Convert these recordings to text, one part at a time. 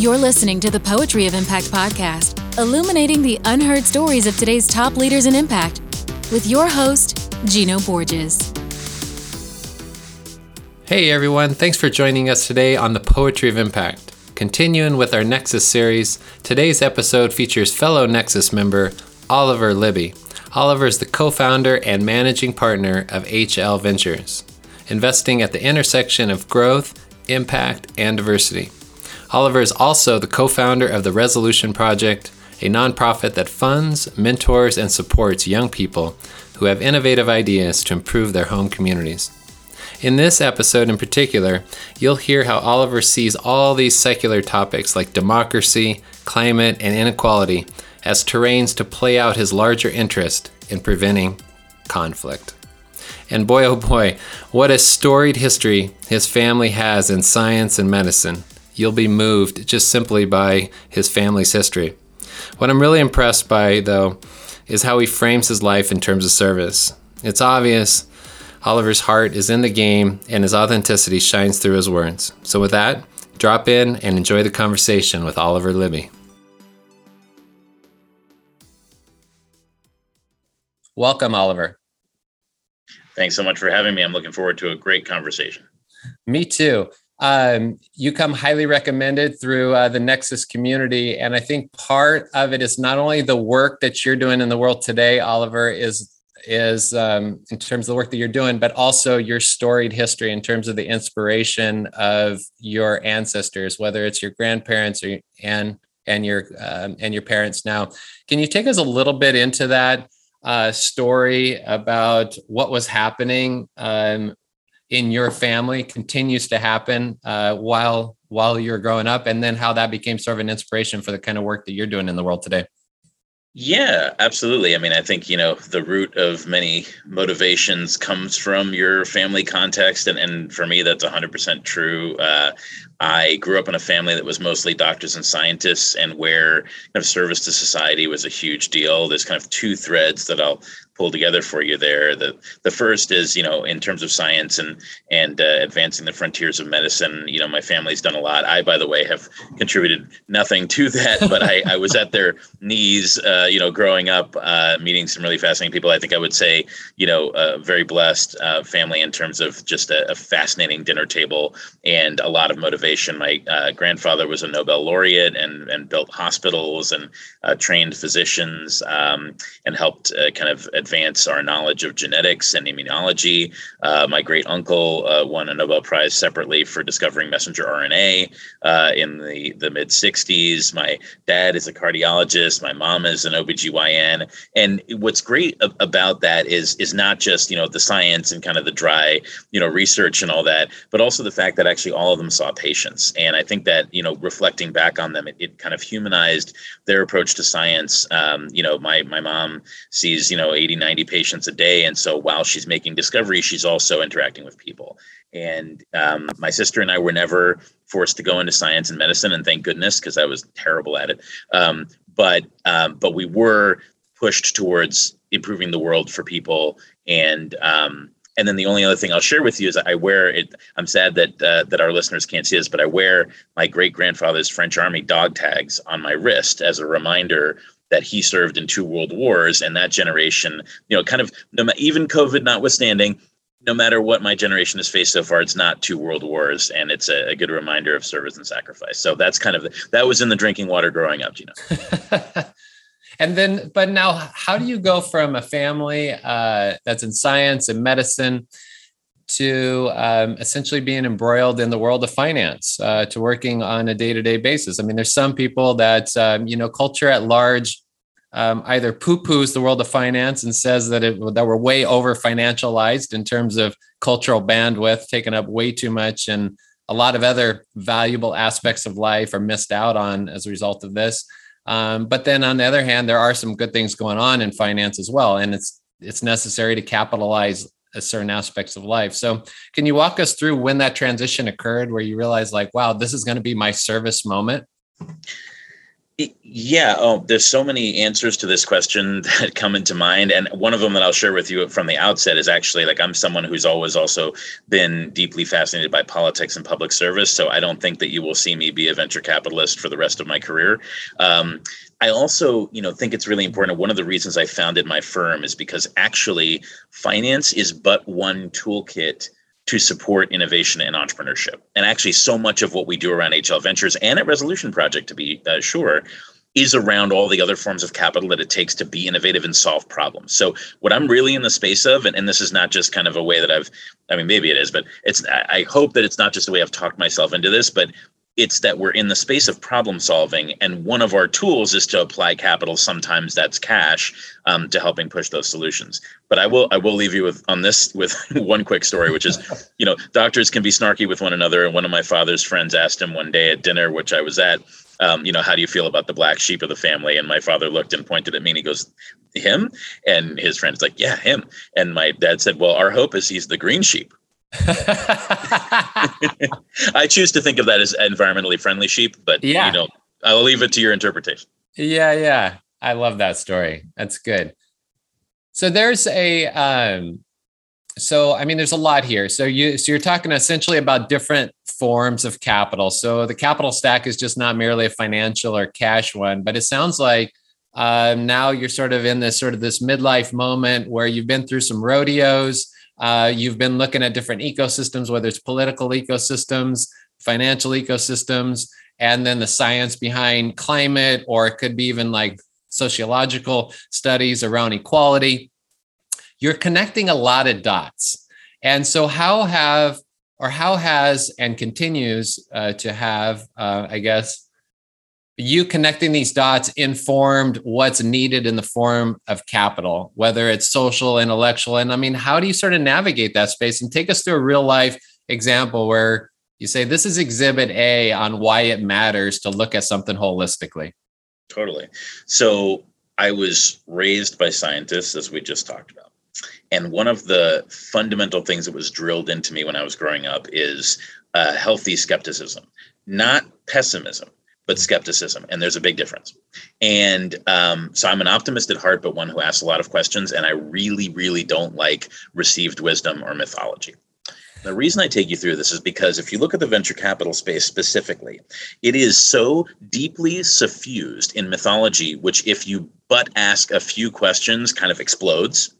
You're listening to the Poetry of Impact podcast, illuminating the unheard stories of today's top leaders in impact, with your host, Gino Borges. Hey everyone, thanks for joining us today on the Poetry of Impact. Continuing with our Nexus series, today's episode features fellow Nexus member Oliver Libby. Oliver is the co founder and managing partner of HL Ventures, investing at the intersection of growth, impact, and diversity. Oliver is also the co founder of the Resolution Project, a nonprofit that funds, mentors, and supports young people who have innovative ideas to improve their home communities. In this episode in particular, you'll hear how Oliver sees all these secular topics like democracy, climate, and inequality as terrains to play out his larger interest in preventing conflict. And boy, oh boy, what a storied history his family has in science and medicine. You'll be moved just simply by his family's history. What I'm really impressed by, though, is how he frames his life in terms of service. It's obvious Oliver's heart is in the game and his authenticity shines through his words. So, with that, drop in and enjoy the conversation with Oliver Libby. Welcome, Oliver. Thanks so much for having me. I'm looking forward to a great conversation. Me too. Um, you come highly recommended through uh, the Nexus community. And I think part of it is not only the work that you're doing in the world today, Oliver, is is um, in terms of the work that you're doing, but also your storied history in terms of the inspiration of your ancestors, whether it's your grandparents or and and your um, and your parents now. Can you take us a little bit into that uh, story about what was happening um, in your family, continues to happen uh, while while you're growing up, and then how that became sort of an inspiration for the kind of work that you're doing in the world today? Yeah, absolutely. I mean, I think, you know, the root of many motivations comes from your family context. And, and for me, that's 100% true. Uh, I grew up in a family that was mostly doctors and scientists, and where kind of service to society was a huge deal. There's kind of two threads that I'll pull together for you there. The the first is you know in terms of science and and uh, advancing the frontiers of medicine. You know my family's done a lot. I by the way have contributed nothing to that, but I, I was at their knees. Uh, you know growing up, uh, meeting some really fascinating people. I think I would say you know a very blessed uh, family in terms of just a, a, fascinating dinner table and a lot of motivation. My uh, grandfather was a Nobel laureate and and built hospitals and uh, trained physicians um, and helped kind of advance our knowledge of genetics and immunology. Uh, my great uncle uh, won a Nobel Prize separately for discovering messenger RNA uh, in the, the mid 60s. My dad is a cardiologist. My mom is an OBGYN. And what's great about that is, is not just, you know, the science and kind of the dry, you know, research and all that, but also the fact that actually all of them saw patients. And I think that, you know, reflecting back on them, it, it kind of humanized their approach to science. Um, you know, my, my mom sees, you know, 80, 90 patients a day. And so while she's making discoveries, she's also interacting with people. And um, my sister and I were never forced to go into science and medicine, and thank goodness, because I was terrible at it. Um, but um, but we were pushed towards improving the world for people. And um, and then the only other thing I'll share with you is I wear it. I'm sad that uh, that our listeners can't see this, but I wear my great grandfather's French Army dog tags on my wrist as a reminder that he served in two world wars and that generation you know kind of no even covid notwithstanding no matter what my generation has faced so far it's not two world wars and it's a, a good reminder of service and sacrifice. So that's kind of that was in the drinking water growing up you know and then but now how do you go from a family uh, that's in science and medicine to um, essentially being embroiled in the world of finance, uh, to working on a day to day basis. I mean, there's some people that, um, you know, culture at large um, either poo poos the world of finance and says that, it, that we're way over financialized in terms of cultural bandwidth, taking up way too much. And a lot of other valuable aspects of life are missed out on as a result of this. Um, but then on the other hand, there are some good things going on in finance as well. And it's, it's necessary to capitalize certain aspects of life. So, can you walk us through when that transition occurred where you realized, like, wow, this is going to be my service moment? Yeah. Oh, there's so many answers to this question that come into mind. And one of them that I'll share with you from the outset is actually like I'm someone who's always also been deeply fascinated by politics and public service. So I don't think that you will see me be a venture capitalist for the rest of my career. Um, I also, you know, think it's really important. One of the reasons I founded my firm is because actually finance is but one toolkit to support innovation and entrepreneurship. And actually, so much of what we do around HL Ventures and at Resolution Project, to be uh, sure, is around all the other forms of capital that it takes to be innovative and solve problems. So what I'm really in the space of, and, and this is not just kind of a way that I've, I mean, maybe it is, but it's, I hope that it's not just the way I've talked myself into this, but it's that we're in the space of problem solving and one of our tools is to apply capital sometimes that's cash um, to helping push those solutions. But i will i will leave you with on this with one quick story which is you know doctors can be snarky with one another and one of my father's friends asked him one day at dinner which i was at um, you know how do you feel about the black sheep of the family? And my father looked and pointed at me and he goes him? And his friend's like yeah him. And my dad said well our hope is he's the green sheep I choose to think of that as environmentally friendly sheep, but yeah. you know, I'll leave it to your interpretation. Yeah, yeah. I love that story. That's good. So there's a um so I mean there's a lot here. So you so you're talking essentially about different forms of capital. So the capital stack is just not merely a financial or cash one, but it sounds like um, now you're sort of in this sort of this midlife moment where you've been through some rodeos uh, you've been looking at different ecosystems, whether it's political ecosystems, financial ecosystems, and then the science behind climate, or it could be even like sociological studies around equality. You're connecting a lot of dots. And so, how have, or how has and continues uh, to have, uh, I guess, you connecting these dots informed what's needed in the form of capital, whether it's social, intellectual. And I mean, how do you sort of navigate that space and take us through a real life example where you say this is exhibit A on why it matters to look at something holistically? Totally. So I was raised by scientists, as we just talked about. And one of the fundamental things that was drilled into me when I was growing up is uh, healthy skepticism, not pessimism but skepticism. And there's a big difference. And um, so I'm an optimist at heart, but one who asks a lot of questions. And I really, really don't like received wisdom or mythology. The reason I take you through this is because if you look at the venture capital space specifically, it is so deeply suffused in mythology, which, if you but ask a few questions, kind of explodes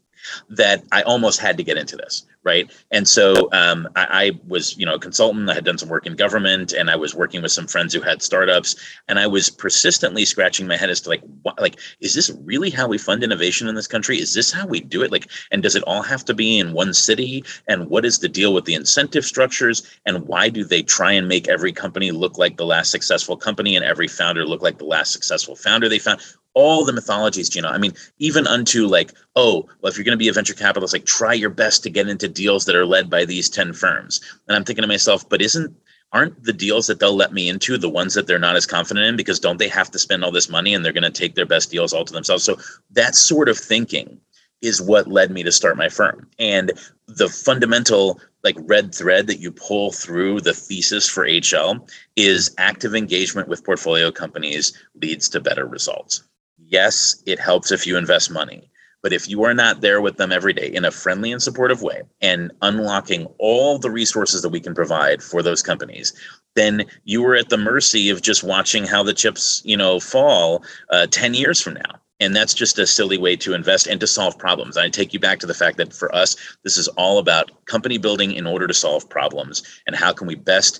that I almost had to get into this, right? And so um, I, I, was, you know, a consultant. I had done some work in government, and I was working with some friends who had startups, and I was persistently scratching my head as to like, what, like, is this really how we fund innovation in this country? Is this how we do it? Like, and does it all have to be in one city? And what is the deal with the incentive structures? And why do they try and make every company look like the last successful company and every founder look like the last successful founder they found? All the mythologies, know. I mean, even unto like, oh, well, if you're going to be a venture capitalist, like try your best to get into deals that are led by these 10 firms. And I'm thinking to myself, but isn't aren't the deals that they'll let me into the ones that they're not as confident in because don't they have to spend all this money and they're going to take their best deals all to themselves? So that sort of thinking is what led me to start my firm. And the fundamental like red thread that you pull through the thesis for HL is active engagement with portfolio companies leads to better results yes, it helps if you invest money. But if you are not there with them every day in a friendly and supportive way and unlocking all the resources that we can provide for those companies, then you are at the mercy of just watching how the chips, you know, fall uh, 10 years from now. And that's just a silly way to invest and to solve problems. I take you back to the fact that for us, this is all about company building in order to solve problems and how can we best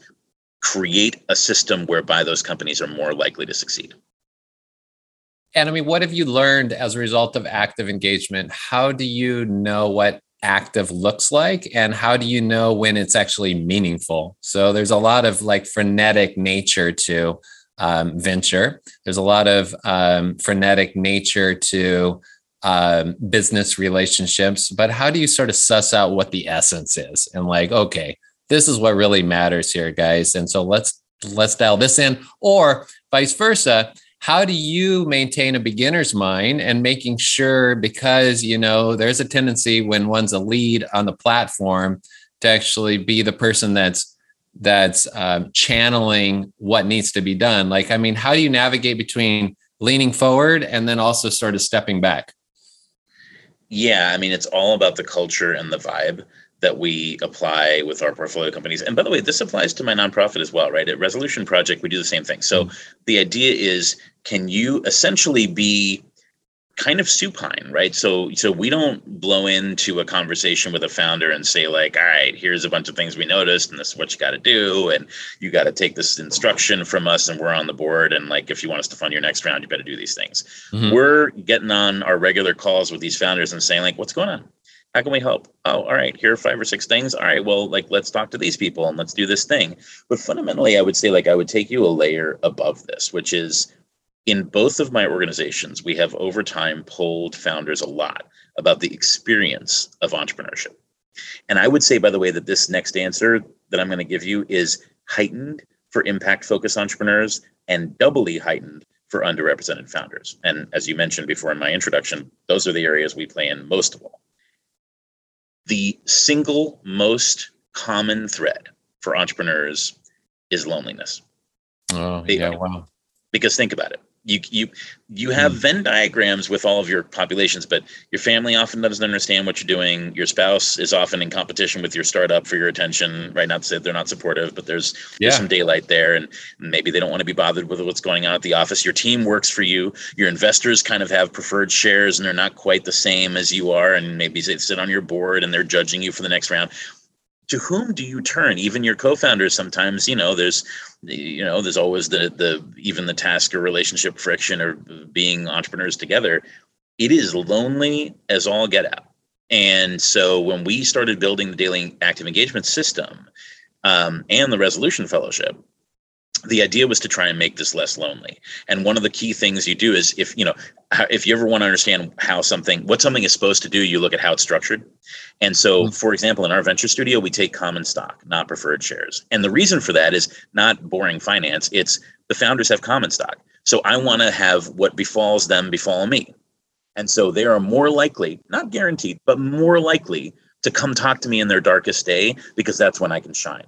create a system whereby those companies are more likely to succeed. And I mean, what have you learned as a result of active engagement? How do you know what active looks like? And how do you know when it's actually meaningful? So there's a lot of like frenetic nature to um, venture, there's a lot of um, frenetic nature to um, business relationships. But how do you sort of suss out what the essence is and like, okay, this is what really matters here, guys. And so let's let's dial this in, or vice versa how do you maintain a beginner's mind and making sure because you know there's a tendency when one's a lead on the platform to actually be the person that's that's um, channeling what needs to be done? Like i mean how do you navigate between leaning forward and then also sort of stepping back? Yeah i mean it's all about the culture and the vibe that we apply with our portfolio companies. And by the way, this applies to my nonprofit as well, right? At Resolution Project, we do the same thing. So mm-hmm. the idea is can you essentially be kind of supine, right? So so we don't blow into a conversation with a founder and say like, all right, here's a bunch of things we noticed, and this is what you got to do, and you got to take this instruction from us, and we're on the board, and like if you want us to fund your next round, you better do these things. Mm-hmm. We're getting on our regular calls with these founders and saying like, what's going on? How can we help? Oh, all right, here are five or six things. All right, well, like let's talk to these people and let's do this thing. But fundamentally, I would say like I would take you a layer above this, which is in both of my organizations, we have over time polled founders a lot about the experience of entrepreneurship. And I would say, by the way, that this next answer that I'm going to give you is heightened for impact focused entrepreneurs and doubly heightened for underrepresented founders. And as you mentioned before in my introduction, those are the areas we play in most of all. The single most common thread for entrepreneurs is loneliness. Oh, yeah, wow. Because think about it you you you have hmm. Venn diagrams with all of your populations, but your family often doesn't understand what you're doing. Your spouse is often in competition with your startup for your attention. Right? Not to say they're not supportive, but there's yeah. there's some daylight there, and maybe they don't want to be bothered with what's going on at the office. Your team works for you. Your investors kind of have preferred shares, and they're not quite the same as you are, and maybe they sit on your board and they're judging you for the next round to whom do you turn? Even your co-founders sometimes you know there's you know there's always the the even the task or relationship friction or being entrepreneurs together. It is lonely as all get out. And so when we started building the daily active engagement system um, and the resolution fellowship the idea was to try and make this less lonely. And one of the key things you do is if you know if you ever want to understand how something what something is supposed to do you look at how it's structured. And so mm-hmm. for example in our venture studio we take common stock not preferred shares. And the reason for that is not boring finance it's the founders have common stock. So i want to have what befalls them befall me. And so they are more likely not guaranteed but more likely to come talk to me in their darkest day because that's when i can shine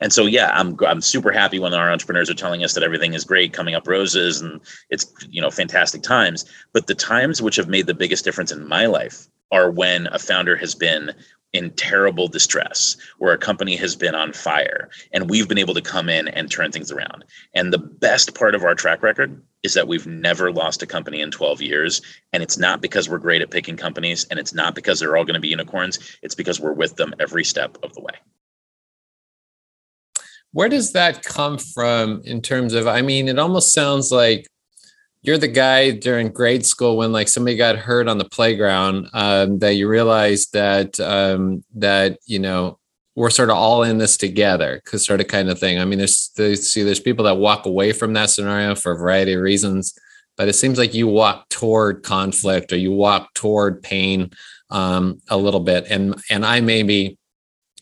and so, yeah, I'm I'm super happy when our entrepreneurs are telling us that everything is great, coming up roses, and it's you know fantastic times. But the times which have made the biggest difference in my life are when a founder has been in terrible distress where a company has been on fire and we've been able to come in and turn things around. And the best part of our track record is that we've never lost a company in 12 years. And it's not because we're great at picking companies and it's not because they're all going to be unicorns. It's because we're with them every step of the way where does that come from in terms of, I mean, it almost sounds like you're the guy during grade school when like somebody got hurt on the playground um, that you realized that um, that you know we're sort of all in this together because sort of kind of thing. I mean there's, there's see there's people that walk away from that scenario for a variety of reasons but it seems like you walk toward conflict or you walk toward pain um, a little bit. And and i may be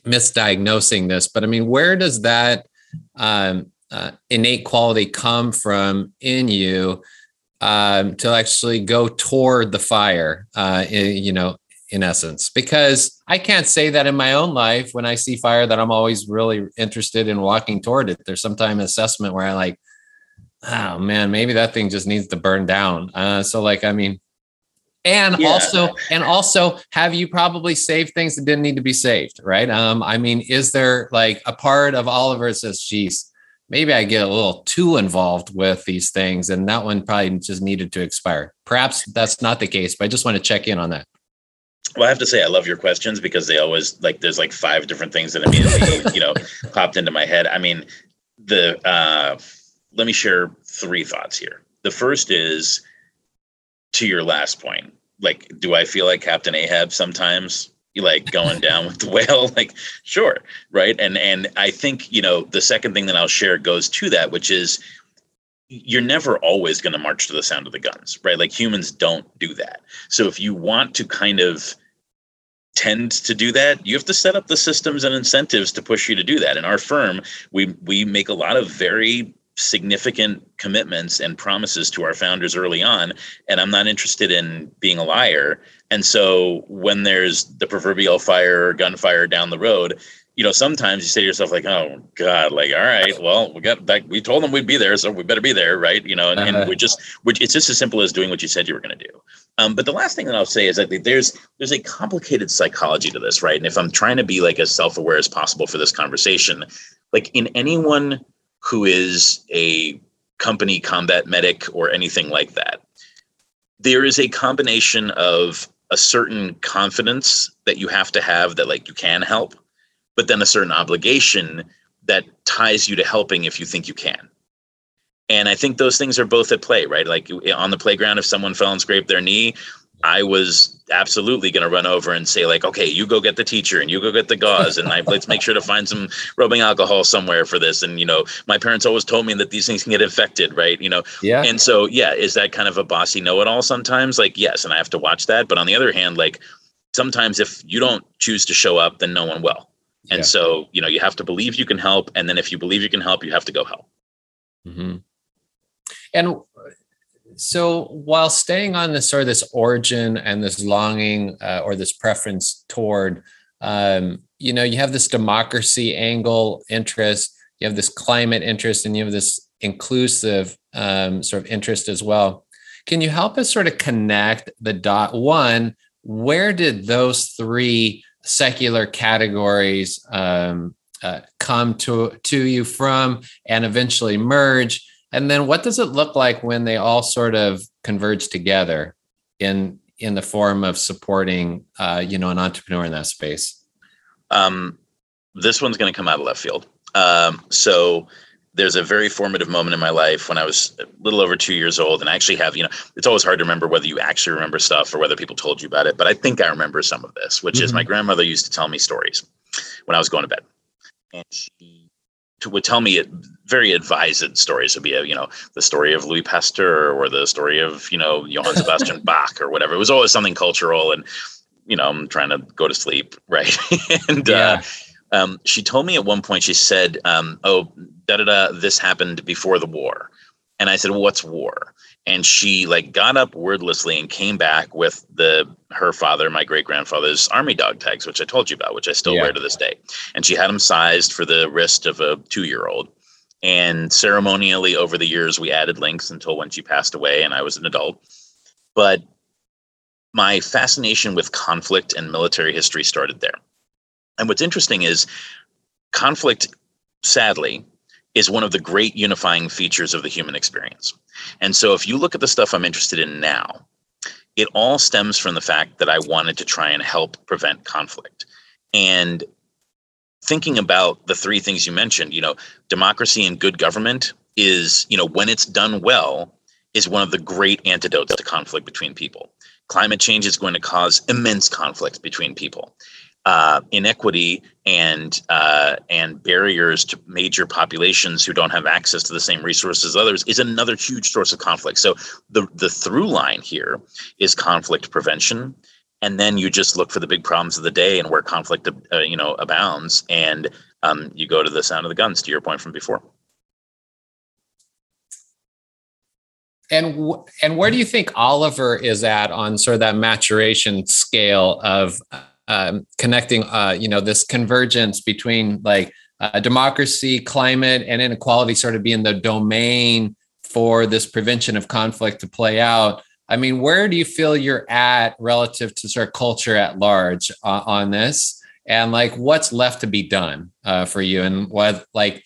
misdiagnosing this, but I mean, where does that um, uh, innate quality come from in you um, to actually go toward the fire? Uh, in, you know, in essence, because I can't say that in my own life when I see fire that I'm always really interested in walking toward it. There's sometimes assessment where I like, oh man, maybe that thing just needs to burn down. Uh, so like, I mean, and yeah. also and also have you probably saved things that didn't need to be saved right um i mean is there like a part of oliver says geez maybe i get a little too involved with these things and that one probably just needed to expire perhaps that's not the case but i just want to check in on that well, I have to say, I love your questions because they always like. There's like five different things that immediately, you know, popped into my head. I mean, the uh, let me share three thoughts here. The first is to your last point, like, do I feel like Captain Ahab sometimes? like going down with the whale? Like sure right? And and i think you know the second thing that i'll share goes to that which is you're never always going to march to the sound of the guns right? Like humans don't do that. So if you want to kind of tend to do that you have to set up the systems and incentives to push you to do that. In our firm we we make a lot of very significant commitments and promises to our founders early on and i'm not interested in being a liar and so when there's the proverbial fire or gunfire down the road you know, sometimes you say to yourself, like, oh God, like, all right, well, we got back, we told them we'd be there, so we better be there, right? You know, and, uh-huh. and we just, which it's just as simple as doing what you said you were going to do. Um, but the last thing that I'll say is that there's there's a complicated psychology to this, right? And if I'm trying to be like as self-aware as possible for this conversation, like in anyone who is a company combat medic or anything like that, there is a combination of a certain confidence that you have to have that like you can help but then a certain obligation that ties you to helping if you think you can. And I think those things are both at play, right? Like on the playground, if someone fell and scraped their knee, I was absolutely going to run over and say, like, okay, you go get the teacher and you go get the gauze, and I, let's make sure to find some rubbing alcohol somewhere for this. And you know, my parents always told me that these things can get infected, right? You know, yeah. And so, yeah, is that kind of a bossy know-it-all sometimes? Like, yes, and I have to watch that. But on the other hand, like, sometimes if you don't choose to show up, then no one will. And yeah. so, you know, you have to believe you can help. And then if you believe you can help, you have to go help. Mm-hmm. And so while staying on this sort of this origin and this longing uh, or this preference toward, um, you know, you have this democracy angle interest, you have this climate interest, and you have this inclusive um, sort of interest as well. Can you help us sort of connect the dot? One, where did those three secular categories um, uh, come to to you from and eventually merge and then what does it look like when they all sort of converge together in in the form of supporting uh, you know an entrepreneur in that space um, this one's going to come out of left field um, so there's a very formative moment in my life when I was a little over two years old, and I actually have, you know, it's always hard to remember whether you actually remember stuff or whether people told you about it. But I think I remember some of this, which mm-hmm. is my mm-hmm. grandmother used to tell me stories when I was going to bed, and she would tell me it, very advised stories. It'd be, a, you know, the story of Louis Pasteur or the story of, you know, Johann Sebastian Bach or whatever. It was always something cultural, and you know, I'm trying to go to sleep, right? and yeah. uh, um, she told me at one point, she said, um, "Oh, da da da, this happened before the war," and I said, well, "What's war?" And she like got up wordlessly and came back with the her father, my great grandfather's army dog tags, which I told you about, which I still yeah. wear to this day. And she had them sized for the wrist of a two year old. And ceremonially, over the years, we added links until when she passed away and I was an adult. But my fascination with conflict and military history started there. And what's interesting is conflict, sadly, is one of the great unifying features of the human experience. And so if you look at the stuff I'm interested in now, it all stems from the fact that I wanted to try and help prevent conflict. And thinking about the three things you mentioned, you know, democracy and good government is, you know, when it's done well, is one of the great antidotes to conflict between people. Climate change is going to cause immense conflict between people uh, inequity and uh, and barriers to major populations who don't have access to the same resources as others is another huge source of conflict. So the the through line here is conflict prevention, and then you just look for the big problems of the day and where conflict uh, you know abounds, and um, you go to the sound of the guns. To your point from before. and and where do you think Oliver is at on sort of that maturation scale of um, connecting, uh, you know, this convergence between like uh, democracy, climate, and inequality sort of being the domain for this prevention of conflict to play out. I mean, where do you feel you're at relative to sort of culture at large uh, on this? And like, what's left to be done uh, for you? And what, like,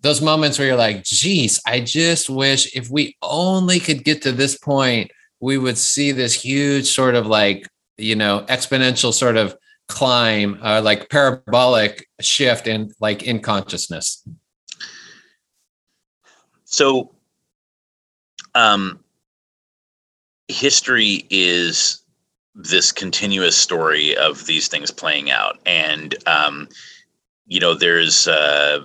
those moments where you're like, geez, I just wish if we only could get to this point, we would see this huge sort of like you know exponential sort of climb uh, like parabolic shift in like in consciousness so um history is this continuous story of these things playing out. And um you know there's uh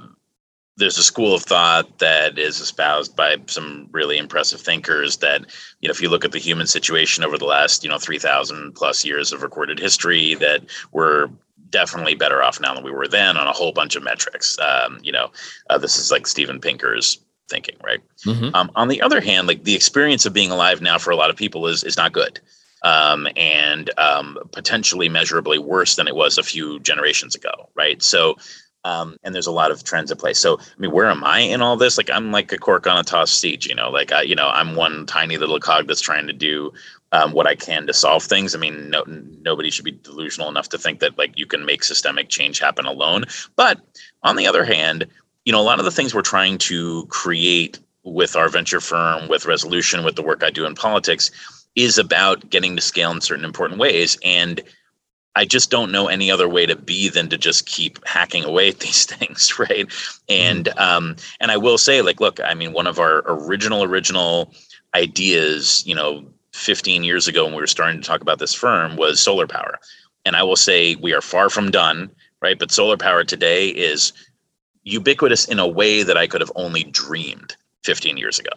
there's a school of thought that is espoused by some really impressive thinkers that you know if you look at the human situation over the last you know 3000 plus years of recorded history that we're definitely better off now than we were then on a whole bunch of metrics. Um, you know uh, this is like steven pinker's thinking right mm-hmm. um, on the other hand like the experience of being alive now for a lot of people is is not good um, and um, potentially measurably worse than it was a few generations ago, right? So, um, and there's a lot of trends at play. So, I mean, where am I in all this? Like, I'm like a cork on a tossed seat, you know. Like, I, you know, I'm one tiny little cog that's trying to do um, what I can to solve things. I mean, no, nobody should be delusional enough to think that like you can make systemic change happen alone. But on the other hand, you know, a lot of the things we're trying to create with our venture firm, with resolution, with the work I do in politics, is about getting to scale in certain important ways. And I just don't know any other way to be than to just keep hacking away at these things, right? And mm-hmm. um, and I will say, like, look, I mean, one of our original original ideas, you know, 15 years ago when we were starting to talk about this firm was solar power. And I will say we are far from done, right? But solar power today is ubiquitous in a way that I could have only dreamed 15 years ago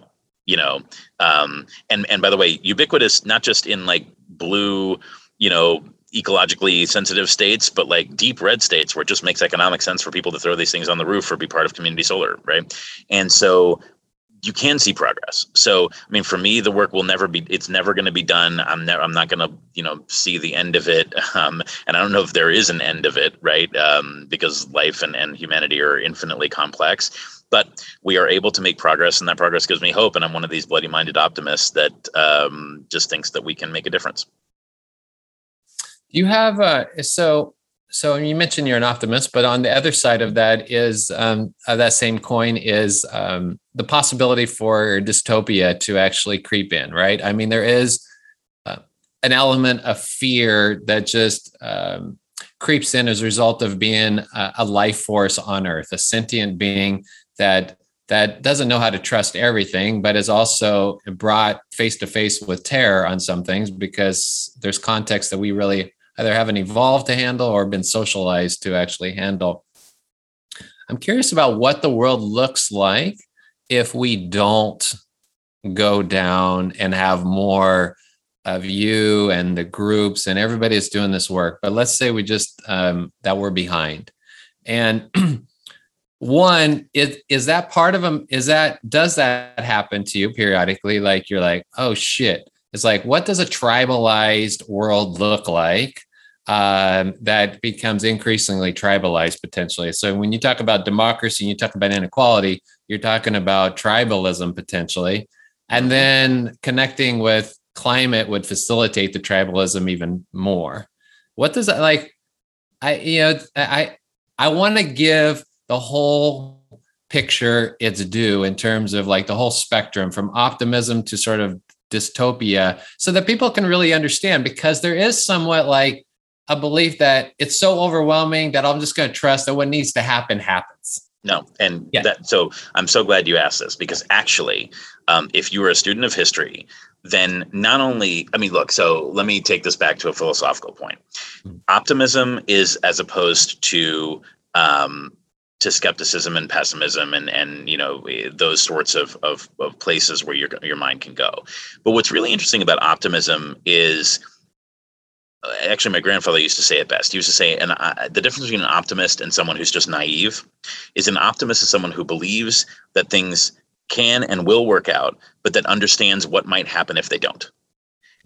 you know? Um, and and by the way ubiquitous not just in like blue you know ecologically sensitive states but like deep red states where it just makes economic sense for people to throw these things on the roof or be part of community solar right? And so you can see progress. So i mean for me the work will never be it's never going to be done. I'm never i'm not going to you know see the end of it. Um, and i don't know if there is an end of it right? Um, because life and, and humanity are infinitely complex. But we are able to make progress and that progress gives me hope and i'm one of these bloody minded optimists that um, just thinks that we can make a difference. You have uh, so so you mentioned you're an optimist but on the other side of that is um, of that same coin is um, the possibility for dystopia to actually creep in right? I mean there is uh, an element of fear that just um, creeps in as a result of being a, a life force on earth a sentient being that that doesn't know how to trust everything, but is also brought face to face with terror on some things because there's context that we really either haven't evolved to handle or been socialized to actually handle. I'm curious about what the world looks like if we don't go down and have more of you and the groups and everybody is doing this work. But let's say we just um, that we're behind. And one is is that part of them is that does that happen to you periodically like you're like oh shit it's like what does a tribalized world look like um, that becomes increasingly tribalized potentially. So when you talk about democracy and you talk about inequality you're talking about tribalism potentially. And mm-hmm. then connecting with climate would facilitate the tribalism even more. What does that like i you know i i want to give the whole picture its due in terms of like the whole spectrum from optimism to sort of dystopia so that people can really understand because there is somewhat like a belief that it's so overwhelming that I'm just going to trust that what needs to happen happens. No, and yeah. that so I'm so glad you asked this because actually, um, if you were a student of history, then not only I mean, look. So let me take this back to a philosophical point. Mm-hmm. Optimism is as opposed to um, to skepticism and pessimism and and you know those sorts of, of of places where your your mind can go. But what's really interesting about optimism is actually my grandfather used to say it best. He used to say, and uh, the difference between an optimist and someone who's just naive is an optimist is someone who believes that things can and will work out, but that understands what might happen if they don't.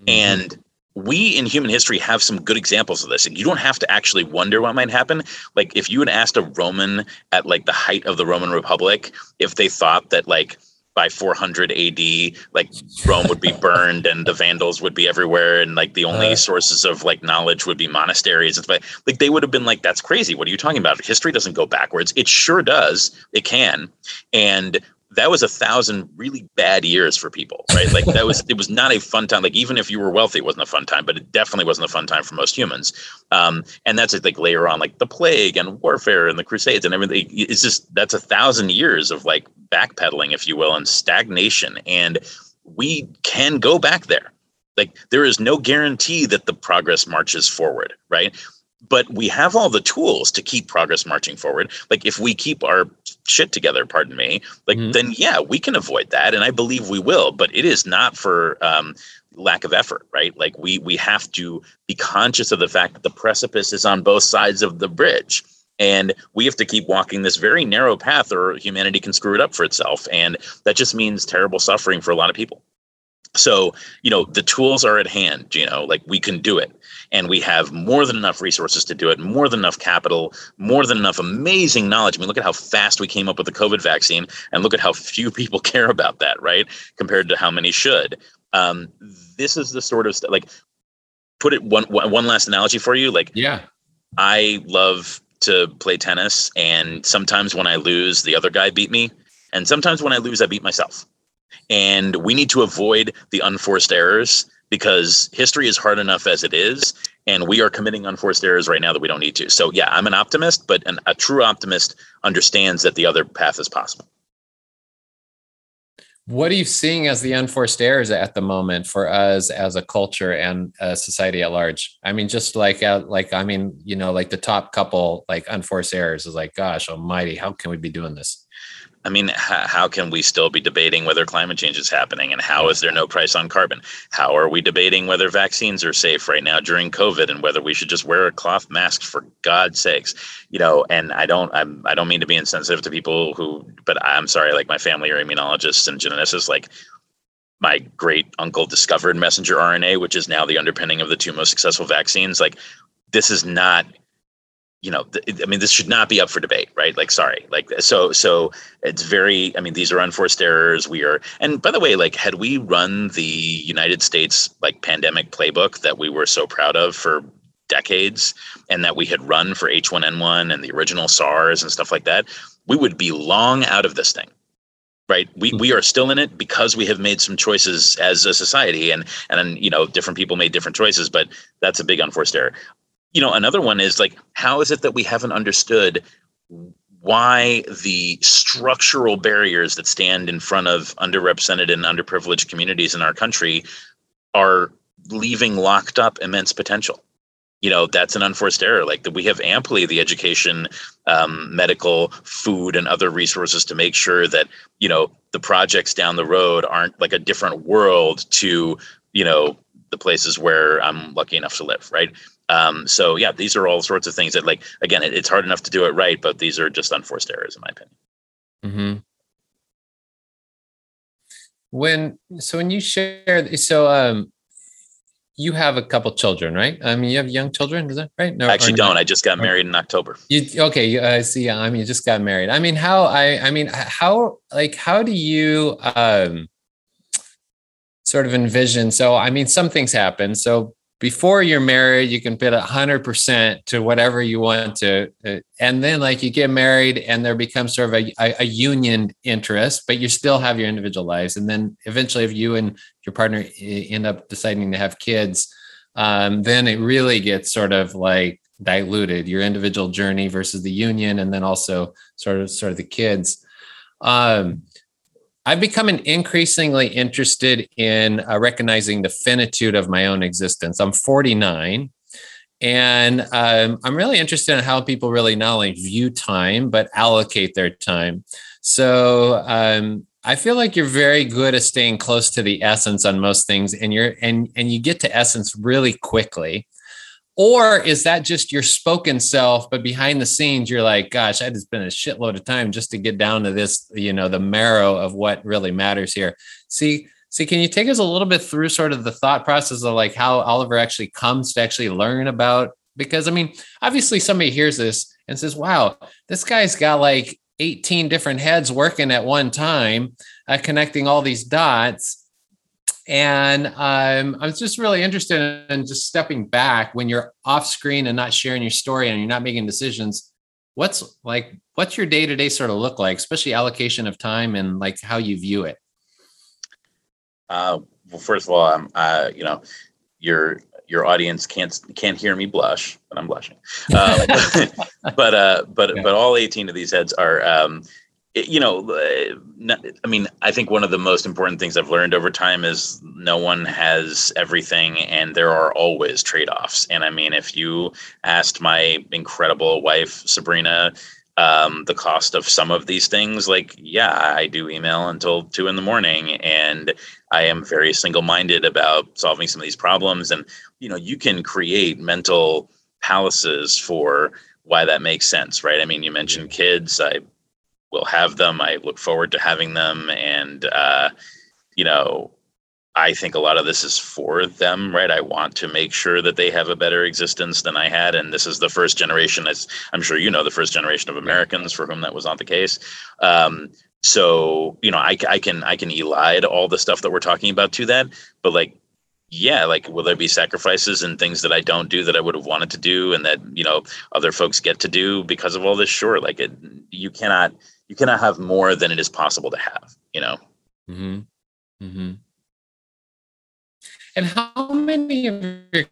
Mm-hmm. And we in human history have some good examples of this. and You don't have to actually wonder what might happen. Like if you had asked a Roman at like the height of the Roman Republic if they thought that like by 400 AD, like Rome would be burned and the Vandals would be everywhere, and like the only uh, sources of like knowledge would be monasteries. It's like, like they would have been like, "That's crazy. What are you talking about? History doesn't go backwards. It sure does. It can." And that was a thousand really bad years for people, right? Like that was it was not a fun time. Like even if you were wealthy, it wasn't a fun time, but it definitely wasn't a fun time for most humans. Um, and that's like later on, like the plague and warfare and the Crusades and everything. It's just that's a thousand years of like backpedaling, if you will, and stagnation. And we can go back there. Like there is no guarantee that the progress marches forward, right? But we have all the tools to keep progress marching forward. Like if we keep our shit together, pardon me, like mm-hmm. then yeah, we can avoid that, and I believe we will. But it is not for um, lack of effort, right? Like we we have to be conscious of the fact that the precipice is on both sides of the bridge. And we have to keep walking this very narrow path, or humanity can screw it up for itself. And that just means terrible suffering for a lot of people. So, you know, the tools are at hand, you know, like we can do it. And we have more than enough resources to do it, more than enough capital, more than enough amazing knowledge. I mean, look at how fast we came up with the COVID vaccine, and look at how few people care about that, right? Compared to how many should. Um, this is the sort of stuff like put it one one last analogy for you. Like, yeah, I love to play tennis, and sometimes when I lose, the other guy beat me, and sometimes when I lose, I beat myself. And we need to avoid the unforced errors because history is hard enough as it is. And we are committing unforced errors right now that we don't need to. So, yeah, I'm an optimist, but an, a true optimist understands that the other path is possible. What are you seeing as the unforced errors at the moment for us as a culture and a society at large? I mean, just like, uh, like I mean, you know, like the top couple like unforced errors is like, gosh almighty, how can we be doing this? I mean, how, how can we still be debating whether climate change is happening and how is there no price on carbon? How are we debating whether vaccines are safe right now during COVID and whether we should just wear a cloth mask for God's sakes? You know, and I don't I'm I don't mean to be insensitive to people who but I'm sorry, like my family are immunologists and geneticists, like my great uncle discovered messenger RNA, which is now the underpinning of the two most successful vaccines. Like this is not you know i mean this should not be up for debate right? Like sorry. Like so so it's very i mean these are unforced errors. We are and by the way like had we run the united states like pandemic playbook that we were so proud of for decades and that we had run for h1n1 and the original sars and stuff like that we would be long out of this thing right? We we are still in it because we have made some choices as a society and and you know different people made different choices but that's a big unforced error you know, another one is like, how is it that we haven't understood why the structural barriers that stand in front of underrepresented and underprivileged communities in our country are leaving locked up immense potential? you know that's an unforced error like that we have amply the education um, medical food and other resources to make sure that you know the projects down the road aren't like a different world to you know the places where i'm lucky enough to live right um, so yeah, these are all sorts of things that like again, it, it's hard enough to do it right, but these are just unforced errors in my opinion. Mm-hmm. When so when you share so um you have a couple children, right? I mean, you have young children, is that right? No, I actually don't. I just got married in October. You okay? I uh, see. I mean, you just got married. I mean, how? I I mean, how? Like, how do you um sort of envision? So, I mean, some things happen. So, before you're married, you can put a hundred percent to whatever you want to, uh, and then like you get married, and there becomes sort of a, a, a, union interest, but you still have your individual lives. And then eventually, if you and your partner end up deciding to have kids, um, then it really gets sort of like diluted your individual journey versus the union, and then also sort of sort of the kids. Um, I've become an increasingly interested in uh, recognizing the finitude of my own existence. I'm 49, and um, I'm really interested in how people really not only view time but allocate their time. So um, I feel like you're very good at staying close to the essence on most things, and you're and and you get to essence really quickly. Or is that just your spoken self, but behind the scenes, you're like, gosh, I just spent a shitload of time just to get down to this, you know, the marrow of what really matters here. See, see, can you take us a little bit through sort of the thought process of like how Oliver actually comes to actually learn about? Because I mean, obviously somebody hears this and says, wow, this guy's got like 18 different heads working at one time, uh, connecting all these dots and um, I was just really interested in just stepping back when you're off screen and not sharing your story and you're not making decisions. What's like, what's your day to day sort of look like, especially allocation of time and like how you view it? Uh, well, first of all, I'm, uh, you know, your your audience can't can't hear me blush, but I'm blushing. Um, but uh, but but all 18 of these heads are um, you know, uh, I mean, I think one of the most important things I've learned over time is no one has everything and there are always trade offs. And I mean, if you asked my incredible wife, Sabrina, um, the cost of some of these things, like, yeah, I do email until two in the morning and I am very single minded about solving some of these problems. And, you know, you can create mental palaces for why that makes sense, right? I mean, you mentioned kids. I will have them. I look forward to having them, and uh, you know, I think a lot of this is for them, right? I want to make sure that they have a better existence than I had. And this is the first generation, as I'm sure you know, the first generation of Americans for whom that was not the case. Um, so, you know, I, I can I can elide all the stuff that we're talking about to that, but like yeah, like will there be sacrifices and things that I don't do that I would have wanted to do and that, you know, other folks get to do because of all this? Sure. Like it you cannot you cannot have more than it is possible to have, you know. Mm-hmm. Mm-hmm. And how many of your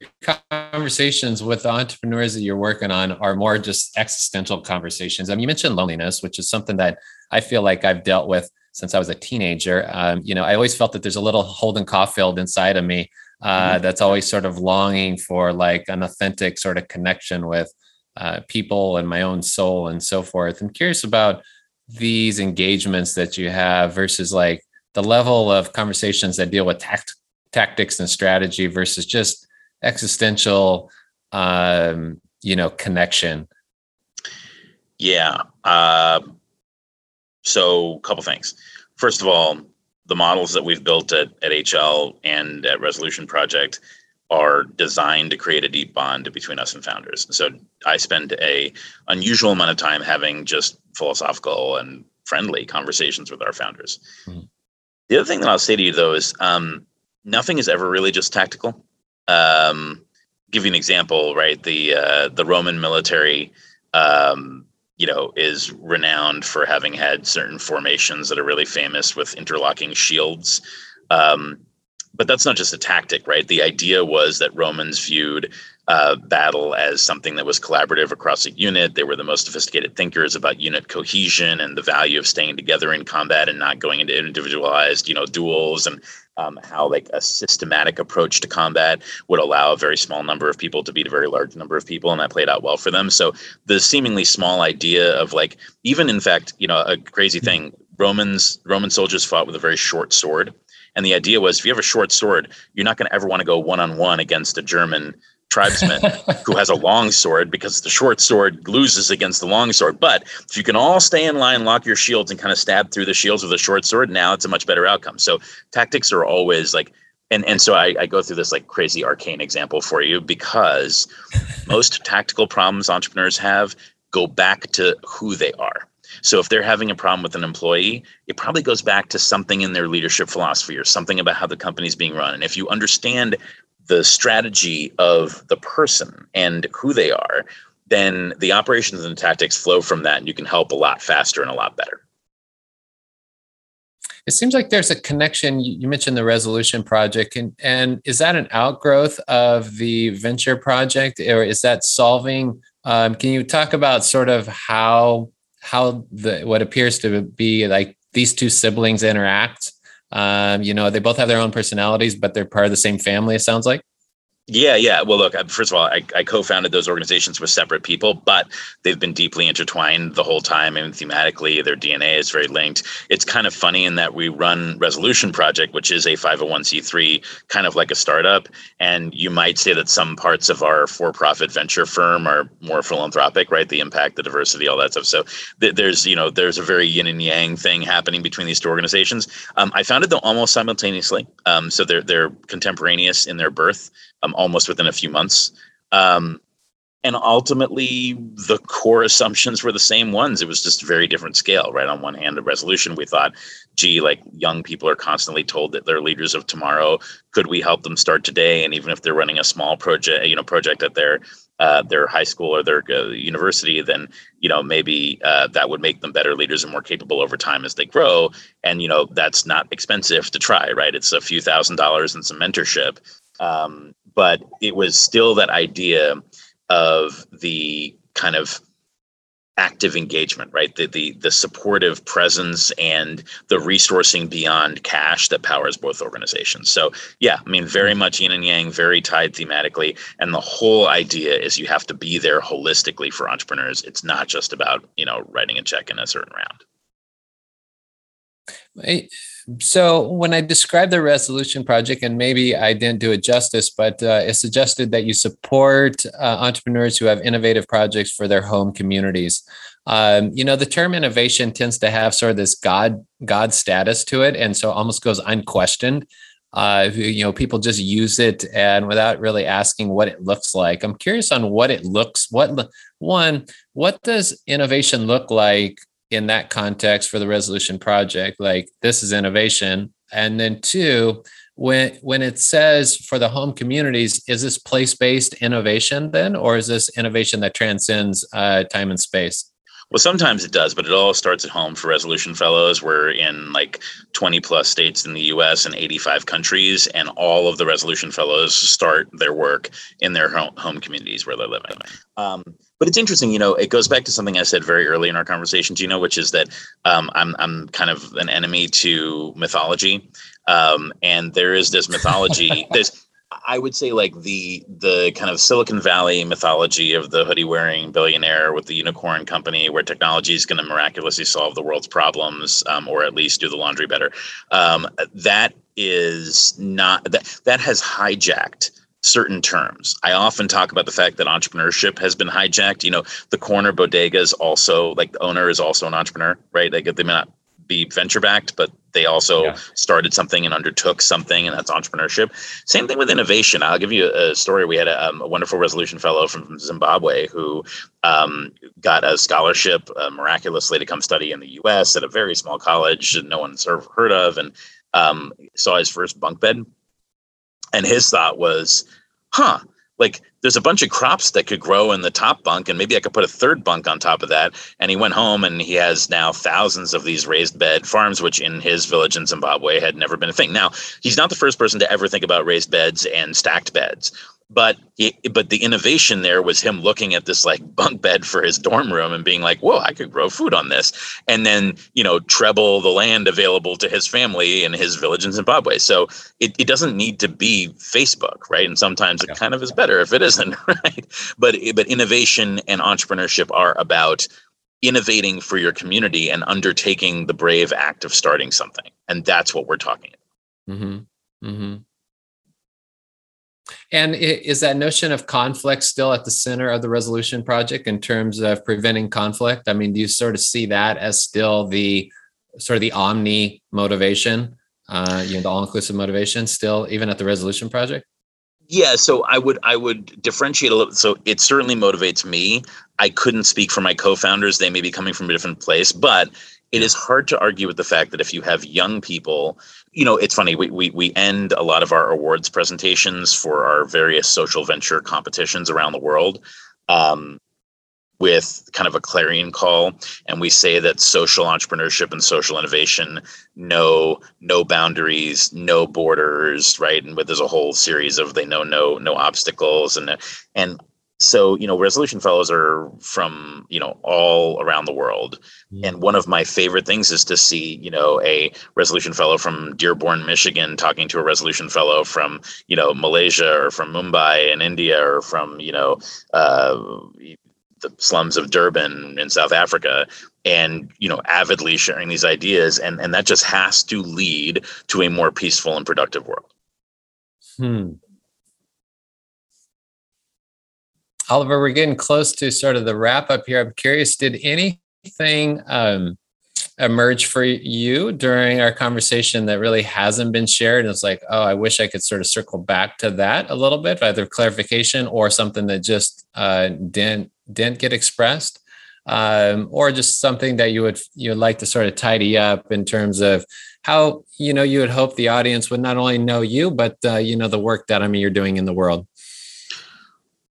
conversations with the entrepreneurs that you're working on are more just existential conversations? I mean, you mentioned loneliness, which is something that I feel like I've dealt with since I was a teenager. Um, you know, I always felt that there's a little Holden Caulfield inside of me uh, mm-hmm. that's always sort of longing for like an authentic sort of connection with uh, people and my own soul and so forth. I'm curious about these engagements that you have versus like the level of conversations that deal with tact- tactics and strategy versus just existential, um, you know, connection. Yeah. Uh, so, a couple things. First of all, the models that we've built at, at HL and at Resolution Project are designed to create a deep bond between us and founders. So I spend a unusual amount of time having just philosophical and friendly conversations with our founders. Mm. The other thing that I'll say to you though is um, nothing is ever really just tactical. Um, give you an example, right? The uh, the Roman military um, you know, is renowned for having had certain formations that are really famous with interlocking shields. Um, but that's not just a tactic, right? The idea was that Romans viewed uh, battle as something that was collaborative across a unit. They were the most sophisticated thinkers about unit cohesion and the value of staying together in combat and not going into individualized, you know, duels and um, how like a systematic approach to combat would allow a very small number of people to beat a very large number of people, and that played out well for them. So the seemingly small idea of like even in fact, you know, a crazy hmm. thing. Romans Roman soldiers fought with a very short sword. And the idea was if you have a short sword, you're not going to ever want to go one on one against a German tribesman who has a long sword because the short sword loses against the long sword. But if you can all stay in line, lock your shields, and kind of stab through the shields with a short sword, now it's a much better outcome. So tactics are always like, and and so I, I go through this like crazy arcane example for you because most tactical problems entrepreneurs have go back to who they are. So if they're having a problem with an employee, it probably goes back to something in their leadership philosophy or something about how the company's being run. And if you understand the strategy of the person and who they are, then the operations and tactics flow from that and you can help a lot faster and a lot better. It seems like there's a connection. You mentioned the resolution project, and, and is that an outgrowth of the venture project, or is that solving? Um, can you talk about sort of how how the what appears to be like these two siblings interact um, you know, they both have their own personalities, but they're part of the same family. It sounds like. Yeah, yeah. Well, look, first of all, I, I co-founded those organizations with separate people, but they've been deeply intertwined the whole time, and thematically, their DNA is very linked. It's kind of funny in that we run Resolution Project, which is a 501c3, kind of like a startup, and you might say that some parts of our for-profit venture firm are more philanthropic, right? The impact, the diversity, all that stuff. So th- there's, you know, there's a very yin and yang thing happening between these two organizations. Um, I founded them almost simultaneously, um, so they're they're contemporaneous in their birth um, almost within a few months. Um, and ultimately, the core assumptions were the same ones. It was just a very different scale, right? On one hand, the resolution, we thought, gee, like young people are constantly told that they're leaders of tomorrow. Could we help them start today? And even if they're running a small project, you know, project at their uh, their high school or their uh, university, then you know maybe uh, that would make them better leaders and more capable over time as they grow. And you know that's not expensive to try, right? It's a few thousand dollars and some mentorship. Um, but it was still that idea of the kind of active engagement right? The, the the supportive presence and the resourcing beyond cash that powers both organizations. So yeah i mean very much yin and yang very tied thematically. And the whole idea is you have to be there holistically for entrepreneurs. It's not just about you know writing a check in a certain round so when I described the resolution project, and maybe I didn't do it justice, but uh, it suggested that you support uh, entrepreneurs who have innovative projects for their home communities. Um, you know, the term innovation tends to have sort of this God God status to it, and so almost goes unquestioned. uh, you know, people just use it and without really asking what it looks like. I'm curious on what it looks. What one? What does innovation look like in that context for the Resolution Project? Like this is innovation, and then two, when when it says for the home communities, is this place based innovation then, or is this innovation that transcends uh, time and space? Well, sometimes it does, but it all starts at home for Resolution Fellows. We're in like 20 plus states in the US and 85 countries, and all of the Resolution Fellows start their work in their home, home communities where they're living. Um, but it's interesting, you know, it goes back to something I said very early in our conversation, you know, which is that um, I'm, I'm kind of an enemy to mythology. Um, and there is this mythology, this I would say like the the kind of Silicon Valley mythology of the hoodie wearing billionaire with the unicorn company, where technology is going to miraculously solve the world's problems, um, or at least do the laundry better. Um, that is not that that has hijacked certain terms. I often talk about the fact that entrepreneurship has been hijacked. You know, the corner bodega is also like the owner is also an entrepreneur, right? Like they may not be venture backed, but they also yeah. started something and undertook something, and that's entrepreneurship. Same thing with innovation. I'll give you a story. We had a, um, a wonderful resolution fellow from Zimbabwe who um, got a scholarship uh, miraculously to come study in the U.S. at a very small college that no one's ever heard of, and um, saw his first bunk bed. And his thought was, "Huh, like there's a bunch of crops that could grow in the top bunk and maybe i could put a third bunk on top of that. And he went home and he has now thousands of these raised bed farms which in his village in zimbabwe had never been a thing. Now he's not the first person to ever think about raised beds and stacked beds but he, but the innovation there was him looking at this like bunk bed for his dorm room and being like whoa i could grow food on this. And then you know treble the land available to his family in his village in zimbabwe. So it, it doesn't need to be facebook right? And sometimes it kind of is better if it right but but innovation and entrepreneurship are about innovating for your community and undertaking the brave act of starting something and that's what we're talking about mm-hmm. Mm-hmm. And is that notion of conflict still at the center of the resolution project in terms of preventing conflict? I mean, do you sort of see that as still the sort of the omni motivation, uh, you know, the all-inclusive motivation still even at the resolution project? Yeah, so I would I would differentiate a little. So it certainly motivates me. I couldn't speak for my co-founders; they may be coming from a different place, but it is hard to argue with the fact that if you have young people you know it's funny we, we we end a lot of our awards presentations for our various social venture competitions around the world um, with kind of a clarion call and we say that social entrepreneurship and social innovation know no boundaries no borders right? And with there's a whole series of they know no no obstacles. And and so you know resolution fellows are from you know all around the world. And one of my favorite things is to see you know a resolution fellow from dearborn michigan talking to a resolution fellow from you know malaysia or from mumbai in india or from you know uh, the slums of durban in south africa and you know avidly sharing these ideas. And and that just has to lead to a more peaceful and productive world. Hmm. Oliver, we're getting close to sort of the wrap up here. I'm curious, did anything um, emerge for you during our conversation that really hasn't been shared? It's like, oh, I wish I could sort of circle back to that a little bit, either clarification or something that just uh, didn't didn't get expressed, um, or just something that you would you would like to sort of tidy up in terms of how you know you would hope the audience would not only know you, but uh, you know the work that I mean you're doing in the world.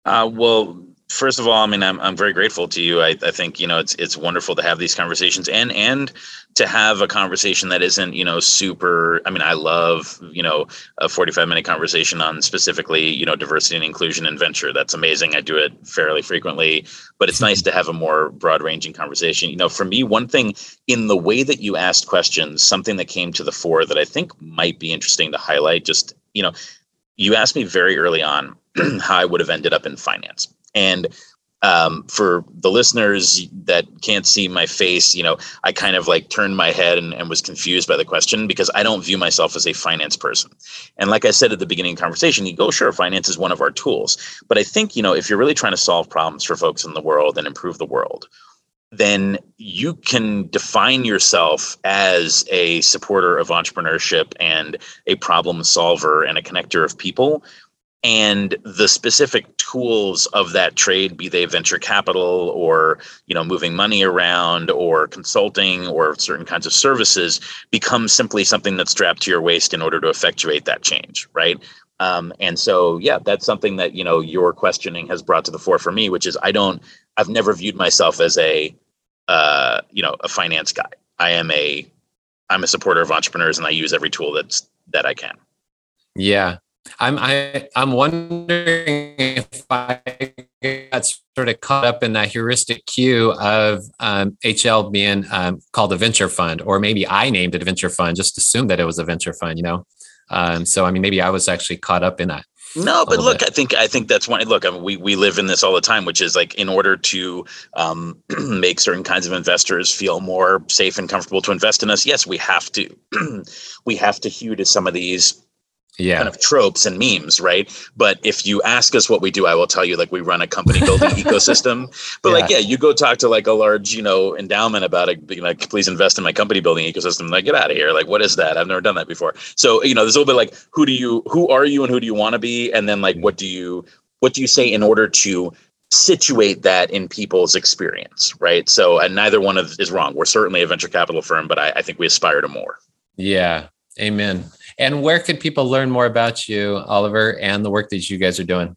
Uh, well, first of all, I mean, I'm I'm very grateful to you. I, I think you know it's it's wonderful to have these conversations and and to have a conversation that isn't you know super. I mean, I love you know a 45 minute conversation on specifically you know diversity and inclusion and venture. That's amazing. I do it fairly frequently, but it's nice to have a more broad ranging conversation. You know, for me, one thing in the way that you asked questions, something that came to the fore that I think might be interesting to highlight. Just you know, you asked me very early on how I would have ended up in finance. And um, for the listeners that can't see my face, you know, I kind of like turned my head and, and, was confused by the question because I don't view myself as a finance person. And like I said at the beginning of the conversation, you go, sure, finance is one of our tools. But I think, you know, if you're really trying to solve problems for folks in the world and improve the world, then you can define yourself as a supporter of entrepreneurship and a problem solver and a connector of people and the specific tools of that trade be they venture capital or you know moving money around or consulting or certain kinds of services become simply something that's strapped to your waist in order to effectuate that change right? Um, and so yeah that's something that you know your questioning has brought to the fore for me which is i don't i've never viewed myself as a uh, you know a finance guy. I am a i'm a supporter of entrepreneurs and i use every tool that's that i can. Yeah I'm I, I'm wondering if I got sort of caught up in that heuristic cue of um, HL being um, called a venture fund, or maybe I named it a venture fund, just assumed that it was a venture fund, you know. Um, so I mean, maybe I was actually caught up in that. No, but look, bit. I think I think that's one. Look, I mean, we we live in this all the time, which is like in order to um, make certain kinds of investors feel more safe and comfortable to invest in us. Yes, we have to we have to hew to some of these yeah. kind of tropes and memes, right? But if you ask us what we do, I will tell you like we run a company building ecosystem. But yeah. like, yeah, you go talk to like a large, you know, endowment about it, being like, please invest in my company building ecosystem. Like, get out of here. Like, what is that? I've never done that before. So, you know, there's a little bit like, who do you, who are you and who do you want to be? And then like, what do you, what do you say in order to situate that in people's experience, right? So, and neither one of is wrong. We're certainly a venture capital firm, but I, I think we aspire to more. Yeah. Amen. And where could people learn more about you, Oliver, and the work that you guys are doing?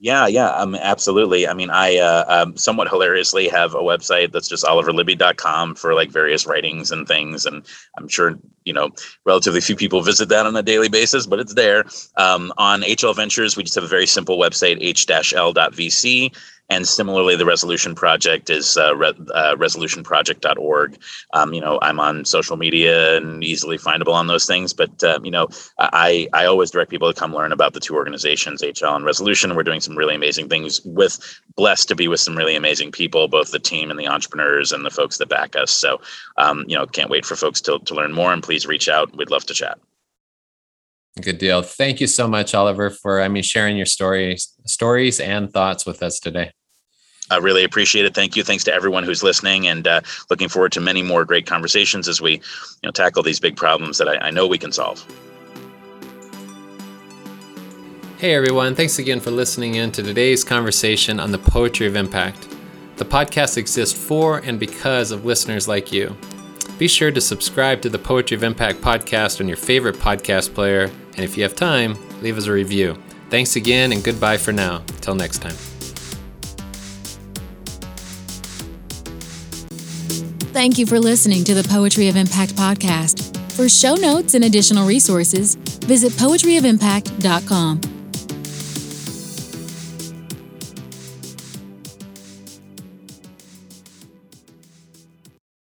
Yeah, yeah, um, absolutely. I mean, I uh, um, somewhat hilariously have a website that's just oliverlibby.com for like various writings and things. And I'm sure, you know, relatively few people visit that on a daily basis, but it's there. Um, on HL Ventures, we just have a very simple website, h-l.vc. And similarly, the Resolution Project is uh, re- uh, resolutionproject.org. Um, you know, I'm on social media and easily findable on those things. But uh, you know, I I always direct people to come learn about the two organizations, HL and Resolution. We're doing some really amazing things. With blessed to be with some really amazing people, both the team and the entrepreneurs and the folks that back us. So, um, you know, can't wait for folks to to learn more. And please reach out. We'd love to chat. Good deal. Thank you so much, Oliver, for I mean sharing your stories, stories and thoughts with us today. I really appreciate it. Thank you. Thanks to everyone who's listening, and uh, looking forward to many more great conversations as we, you know, tackle these big problems that I, I know we can solve. Hey everyone! Thanks again for listening in to today's conversation on the poetry of impact. The podcast exists for and because of listeners like you. Be sure to subscribe to the Poetry of Impact podcast on your favorite podcast player, and if you have time, leave us a review. Thanks again, and goodbye for now. Till next time. Thank you for listening to the Poetry of Impact podcast. For show notes and additional resources, visit poetryofimpact.com.